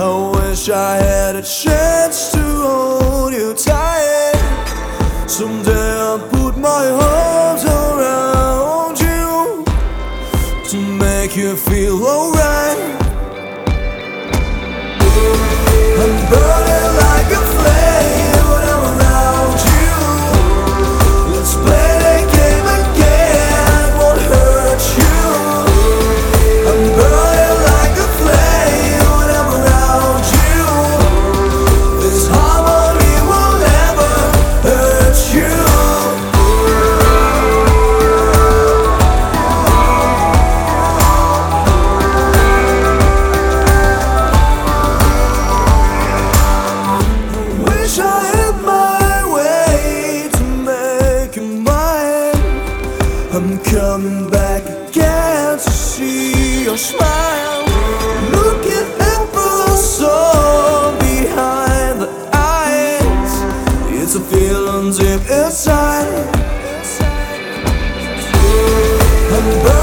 I wish I had a chance to hold you tight. Someday I'll put my arms around you to make you feel alright. I'm burning I'm coming back again to see your smile. Looking at the soul behind the eyes. It's a feeling deep inside. I'm